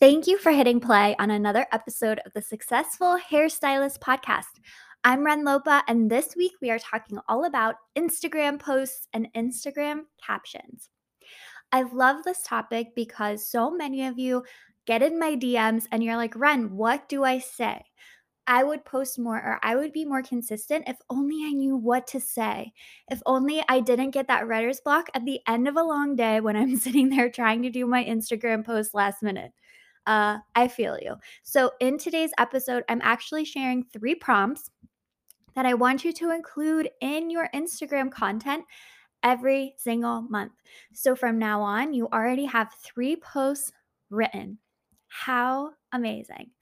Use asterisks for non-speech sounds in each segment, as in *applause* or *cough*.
Thank you for hitting play on another episode of the Successful Hairstylist Podcast. I'm Ren Lopa, and this week we are talking all about Instagram posts and Instagram captions. I love this topic because so many of you get in my DMs and you're like, Ren, what do I say? I would post more or I would be more consistent if only I knew what to say. If only I didn't get that writer's block at the end of a long day when I'm *laughs* sitting there trying to do my Instagram post last minute. Uh, I feel you. So, in today's episode, I'm actually sharing three prompts that I want you to include in your Instagram content every single month. So, from now on, you already have three posts written. How amazing!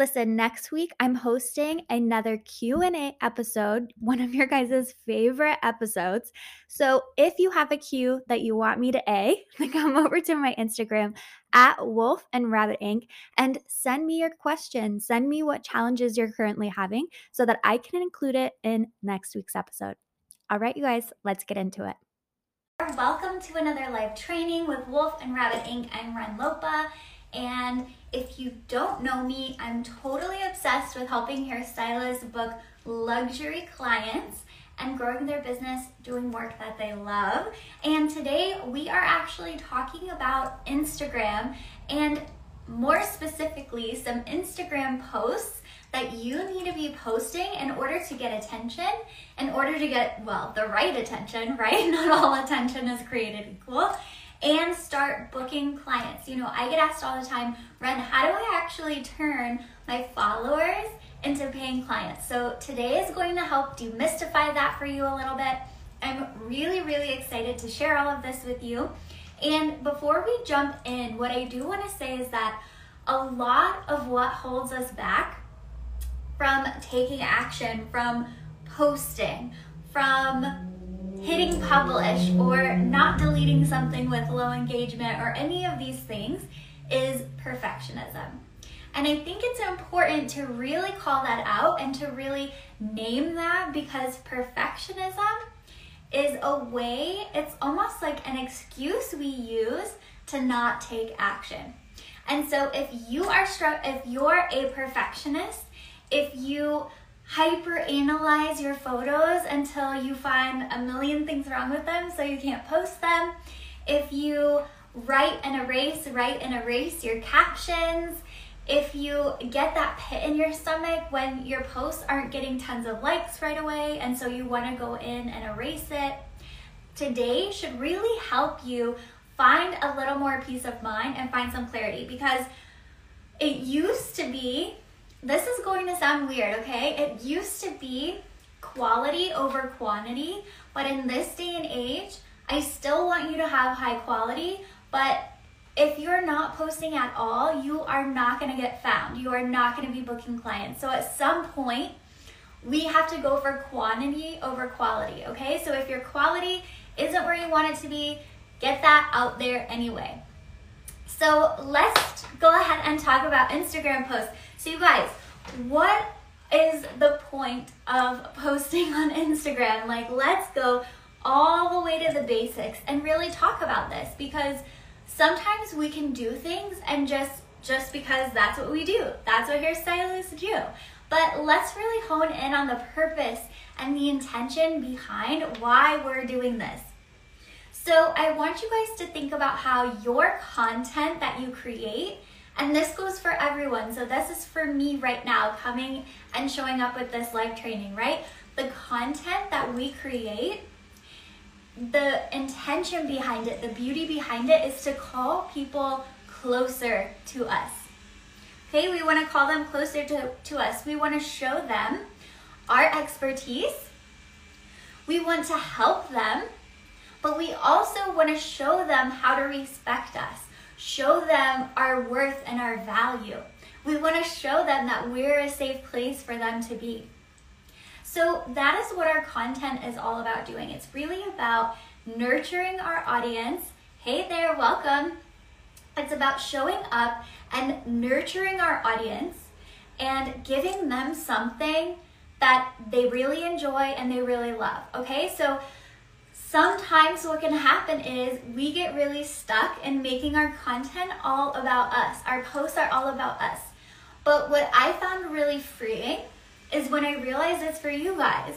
Listen, next week I'm hosting another Q&A episode, one of your guys' favorite episodes. So if you have a Q that you want me to A, *laughs* then come over to my Instagram at Wolf and Rabbit Ink and send me your questions. Send me what challenges you're currently having so that I can include it in next week's episode. All right, you guys, let's get into it. Welcome to another live training with Wolf and Rabbit Ink. I'm Ren Lopa. And if you don't know me, I'm totally obsessed with helping hairstylists book luxury clients and growing their business doing work that they love. And today we are actually talking about Instagram and more specifically, some Instagram posts that you need to be posting in order to get attention, in order to get, well, the right attention, *laughs* right? Not all attention is created equal and start booking clients. You know, I get asked all the time, Ren, how do I actually turn my followers into paying clients? So today is going to help demystify that for you a little bit. I'm really, really excited to share all of this with you. And before we jump in, what I do want to say is that a lot of what holds us back from taking action, from posting, from hitting publish or not deleting something with low engagement or any of these things is perfectionism. And I think it's important to really call that out and to really name that because perfectionism is a way, it's almost like an excuse we use to not take action. And so if you are struck if you're a perfectionist, if you hyper analyze your photos until you find a million things wrong with them so you can't post them. If you write and erase, write and erase your captions, if you get that pit in your stomach when your posts aren't getting tons of likes right away and so you want to go in and erase it, today should really help you find a little more peace of mind and find some clarity because it used to be this is going to sound weird, okay? It used to be quality over quantity, but in this day and age, I still want you to have high quality, but if you're not posting at all, you are not going to get found. You are not going to be booking clients. So at some point, we have to go for quantity over quality, okay? So if your quality isn't where you want it to be, get that out there anyway. So let's go ahead and talk about Instagram posts. So, you guys, what is the point of posting on Instagram? Like, let's go all the way to the basics and really talk about this because sometimes we can do things and just just because that's what we do. That's what hairstylists do. But let's really hone in on the purpose and the intention behind why we're doing this. So, I want you guys to think about how your content that you create and this goes for everyone. So this is for me right now coming and showing up with this live training, right? The content that we create, the intention behind it, the beauty behind it is to call people closer to us. Okay, we want to call them closer to, to us. We want to show them our expertise. We want to help them, but we also want to show them how to respect us show them our worth and our value. We want to show them that we're a safe place for them to be. So, that is what our content is all about doing. It's really about nurturing our audience. Hey there, welcome. It's about showing up and nurturing our audience and giving them something that they really enjoy and they really love. Okay, so sometimes what can happen is we get really stuck in making our content all about us. Our posts are all about us. But what I found really freeing is when I realize it's for you guys.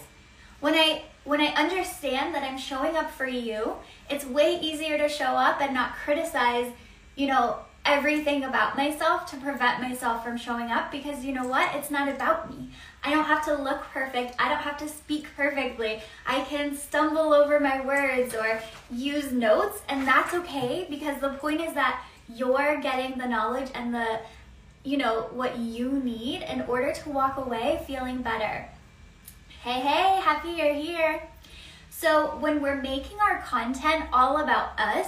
When I when I understand that I'm showing up for you, it's way easier to show up and not criticize, you know, everything about myself to prevent myself from showing up because you know what? It's not about me. I don't have to look perfect. I don't have to speak perfectly. I can stumble over my words or use notes, and that's okay because the point is that you're getting the knowledge and the, you know, what you need in order to walk away feeling better. Hey, hey, happy you're here. So, when we're making our content all about us,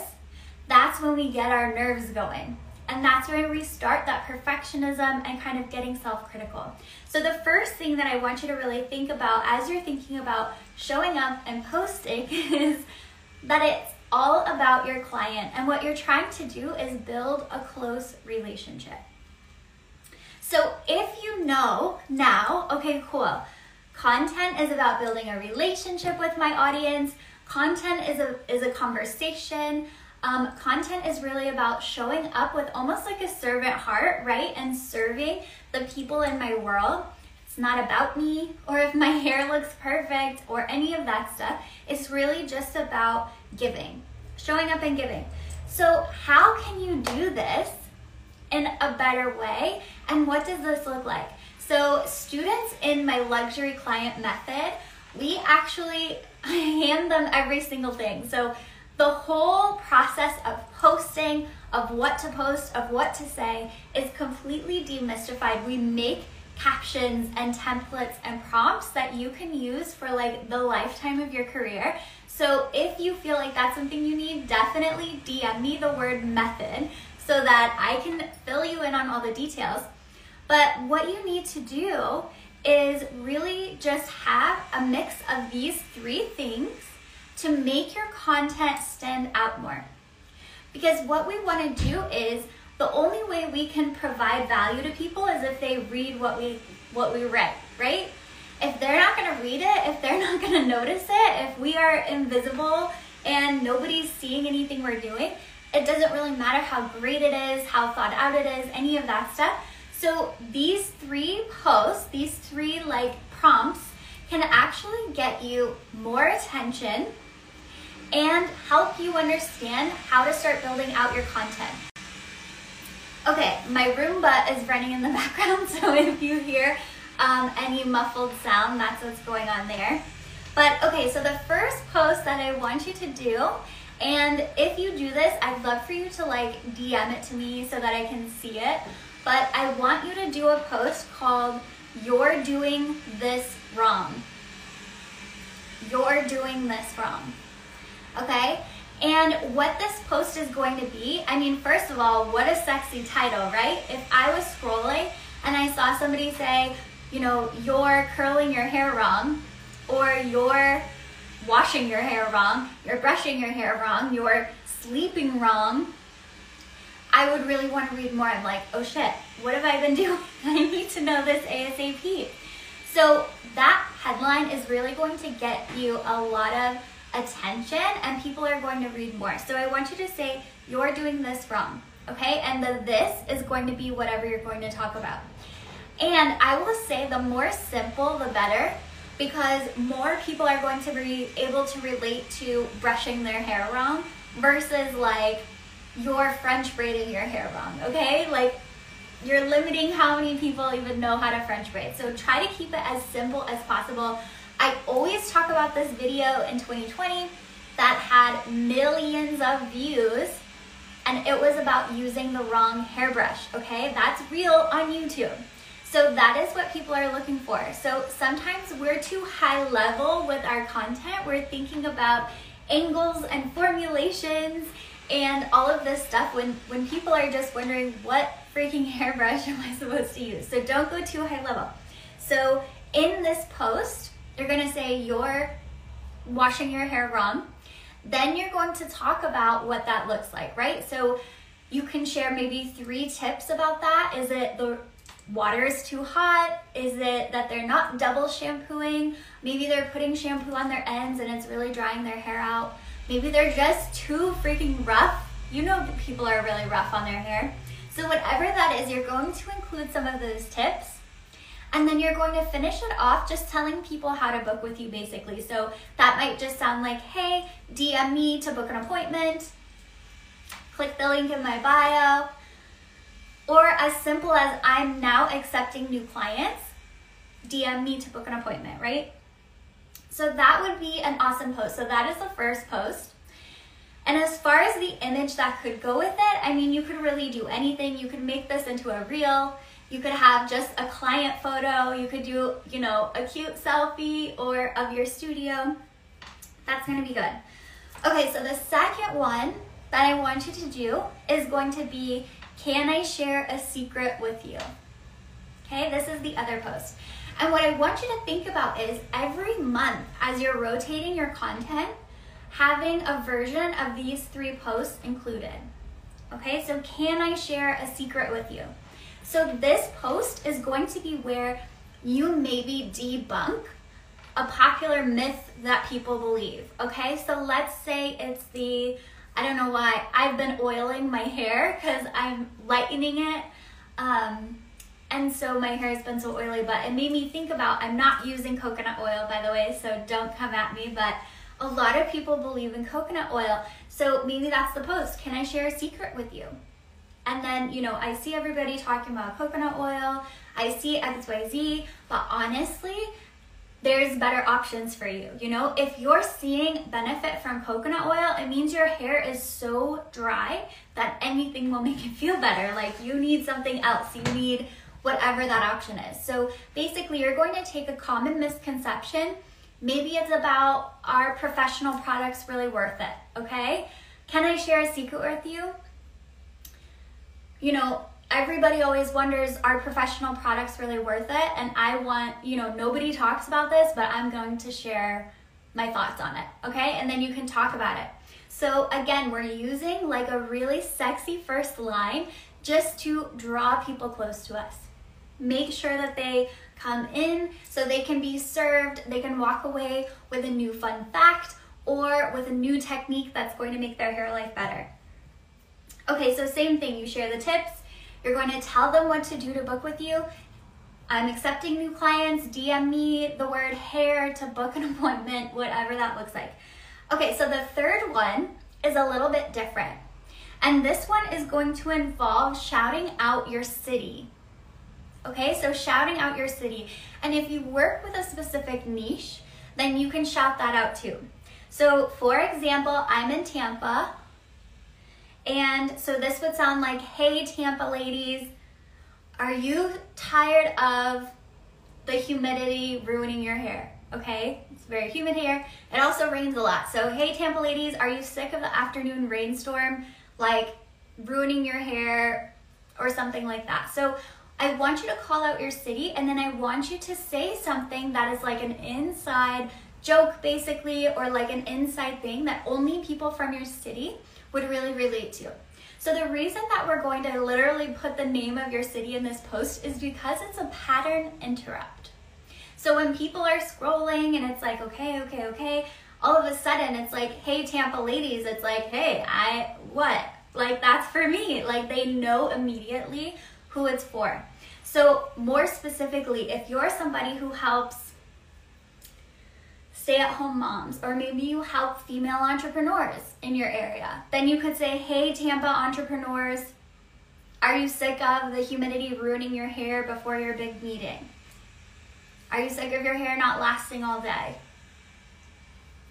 that's when we get our nerves going. And that's where we start that perfectionism and kind of getting self critical. So, the first thing that I want you to really think about as you're thinking about showing up and posting *laughs* is that it's all about your client. And what you're trying to do is build a close relationship. So, if you know now, okay, cool, content is about building a relationship with my audience, content is a, is a conversation. Um, content is really about showing up with almost like a servant heart, right? And serving the people in my world. It's not about me or if my *laughs* hair looks perfect or any of that stuff. It's really just about giving, showing up and giving. So, how can you do this in a better way? And what does this look like? So, students in my luxury client method, we actually *laughs* hand them every single thing. So, the whole process of posting, of what to post, of what to say is completely demystified. We make captions and templates and prompts that you can use for like the lifetime of your career. So if you feel like that's something you need, definitely DM me the word method so that I can fill you in on all the details. But what you need to do is really just have a mix of these three things to make your content stand out more. Because what we want to do is the only way we can provide value to people is if they read what we what we write, right? If they're not going to read it, if they're *laughs* not going to notice it, if we are invisible and nobody's seeing anything we're doing, it doesn't really matter how great it is, how thought out it is, any of that stuff. So these three posts, these three like prompts can actually get you more attention and help you understand how to start building out your content. Okay, my Roomba is running in the *laughs* background, so if you hear um, any muffled sound, that's what's going on there. But okay, so the first post that I want you to do, and if you do this, I'd love for you to like DM it to me so that I can see it. But I want you to do a post called You're Doing This Wrong. You're Doing This Wrong okay? And what this post is going to be, I mean, first of all, what a sexy title, right? If I was scrolling and I saw somebody say, you know, you're curling your hair wrong, or you're washing your hair wrong, you're brushing your hair wrong, you're sleeping wrong, I would really want to read more. I'm like, oh shit, what have I been *laughs* doing? I need to know this ASAP. So that headline is really going to get you a lot of attention and people are going to read more. So I want you to say, you're doing this wrong, okay? And the this is going to be whatever you're going to talk about. And I will say the more simple, the better, because more people are going to be able to relate to brushing their hair wrong versus like you're French braiding your hair wrong, okay? Like you're limiting how many people even know how to French braid. So try to keep it as simple as possible. I always talk about this video in 2020 that had millions of views and it was about using the wrong hairbrush, okay? That's real on YouTube. So that is what people are looking for. So sometimes we're too high level with our content. We're thinking about angles and formulations and all of this stuff when, when people are just wondering what freaking *laughs* hairbrush am I supposed to use? So don't go too high level. So in this post, you're going to say you're washing your hair wrong. Then you're going to talk about what that looks like, right? So you can share maybe three tips about that. Is it the water is too hot? Is it that they're not double shampooing? Maybe they're putting shampoo on their ends and it's really drying their hair out. Maybe they're just too freaking rough. You know people are really rough on their hair. So whatever that is, you're going to include some of those tips. And then you're going to finish it off just telling people how to book with you basically. So that might just sound like, hey, DM me to book an appointment. Click the link in my bio or as simple as I'm now accepting new clients, DM me to book an appointment, right? So that would be an awesome post. So that is the first post. And as far as the image that could go with it, I mean, you could really do anything. You could make this into a reel. You could have just a client photo. You could do, you know, a cute selfie or of your studio. That's gonna be good. Okay, so the second one that I want you to do is going to be can I share a secret with you? Okay, this is the other post. And what I want you to think about is every month as you're rotating your content, having a version of these three posts included. Okay, so can I share a secret with you? So this post is going to be where you maybe debunk a popular myth that people believe. Okay, so let's say it's the I don't know why. I've been oiling my hair because I'm lightening it. Um, and so my hair has been so oily, but it made me think about I'm not using coconut oil, by the way, so don't come at me. But a lot of people believe in coconut oil. So maybe that's the post. Can I share a secret with you? And then, you know, I see everybody talking about coconut oil, I see XYZ, but honestly, there's better options for you. You know, if you're seeing benefit from coconut oil, it means your hair is so dry that anything will make *laughs* it feel better. Like you need something else. You need whatever that option is. So basically, you're going to take a common misconception. Maybe it's about are professional products really worth it, okay? Can I share a secret with you? You know, everybody always wonders are professional products really worth it? And i want you know nobody talks about this but i'm going to share my thoughts on it okay? And then you can talk about it. So again we're using like a really sexy first line just to draw people close to us. Make sure that they come in so they can be served they can walk away with a new fun fact or with a new technique that's going to make their hair life better okay so same thing you share the tips you're going to tell them what to do to book with you. I'm accepting new clients. DM me the word hair to book an *laughs* appointment, whatever that looks like. Okay, so the third one is a little bit different. And this one is going to involve shouting out your city. Okay, so shouting out your city. And if you work with a specific niche, then you can shout that out too. So, for example, I'm in Tampa. And so this would sound like, hey, Tampa ladies, are you tired of the humidity ruining your hair? Okay, it's very humid here. It also rains a lot. So, hey, Tampa ladies, are you sick of the afternoon rainstorm, like ruining your hair or something like that? So, I want you to call out your city and then I want you to say something that is like an inside joke, basically, or like an inside thing that only people from your city would really relate to. So the reason that we're going to literally put the name of your city in this post is because it's a pattern interrupt. So when people are scrolling and it's like, okay, okay, okay, all of a sudden it's like, hey, Tampa ladies, it's like, hey, I, what? Like, that's for me. Like, they know immediately who it's for. So, more specifically, if you're somebody who helps stay at home moms, or maybe you help female entrepreneurs in your area. Then you could say, hey, Tampa entrepreneurs, are you sick of the humidity ruining your hair before your big meeting? Are you sick of your hair not lasting all day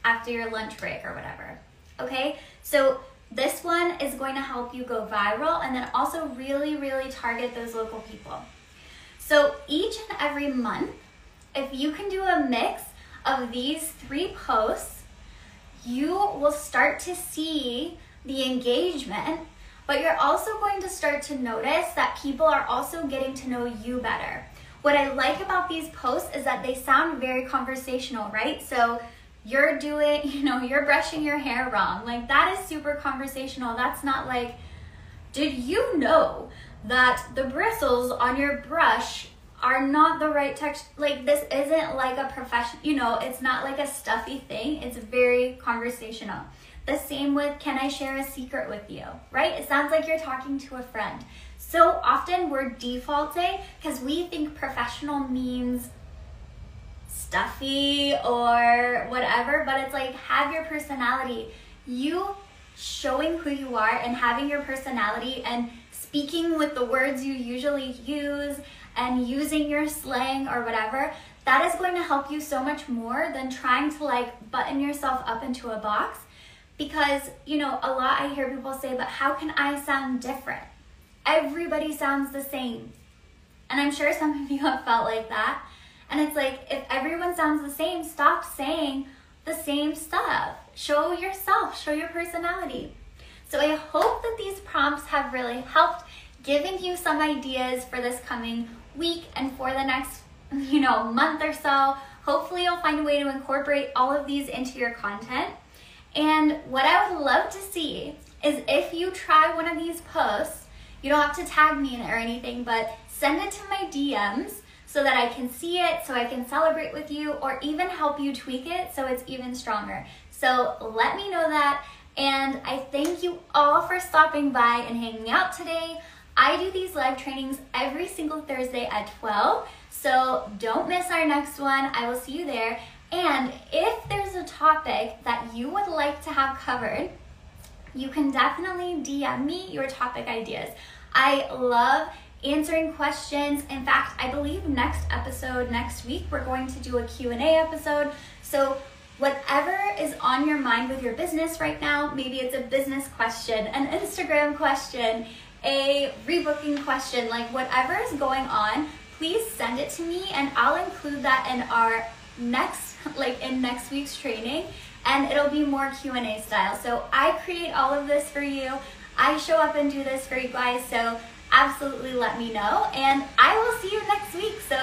after your lunch break or whatever? Okay, so this one is going to help you go viral and then also really, really target those local people. So each and every month, if you can do a mix of these three posts, you will start to see the engagement, but you're also going to start to notice that people are also getting to know you better. What I like about these posts is that they sound very conversational, right? So you're doing, *laughs* you know, you're brushing your hair wrong. Like that is super conversational. That's not like, did you know that the bristles on your brush are not the right texture. Like this isn't like a profession, you know, it's not like a stuffy thing. It's very conversational. The same with can I share a secret with you, right? It sounds like you're talking to a friend. So often we're defaulting because we think professional means stuffy or whatever, but it's like have your personality. You showing who you are and having your personality and speaking with the words you usually use and using your slang or whatever, that is going to help you so much more than trying to like button yourself up into a box. Because, you know, a lot I hear people say, but how can I sound different? Everybody sounds the same. And I'm sure some of you have felt like that. And it's like, if everyone sounds the same, stop saying the same stuff. Show yourself, show your personality. So I hope that these prompts have really helped giving you some ideas for this coming week and for the next, you know, month or so. Hopefully you'll find a way to incorporate all of these into your content. And what I would love to see is if you try one of these posts, you don't have to tag me in it or anything, but send it to my DMs so that I can see it, so I can celebrate with you, or even help you tweak it so it's even stronger. So let me know that. And I thank you all for stopping by and hanging out today. I do these live trainings every single Thursday at 12, so don't miss our next one. I will see you there. And if there's a topic that you would like to have covered, you can definitely DM me your topic ideas. I love answering questions. In fact, I believe next episode next week we're going to do a Q&A episode. So whatever is on your mind with your business right now, maybe it's a business question, an Instagram question, a rebooking question, like whatever is going on, please send it to me and I'll include that in our next *laughs* like in next week's training and it'll be more Q&A style. So I create all of this for you. I show up and do this for you guys. So absolutely let me know and I will see you next week. So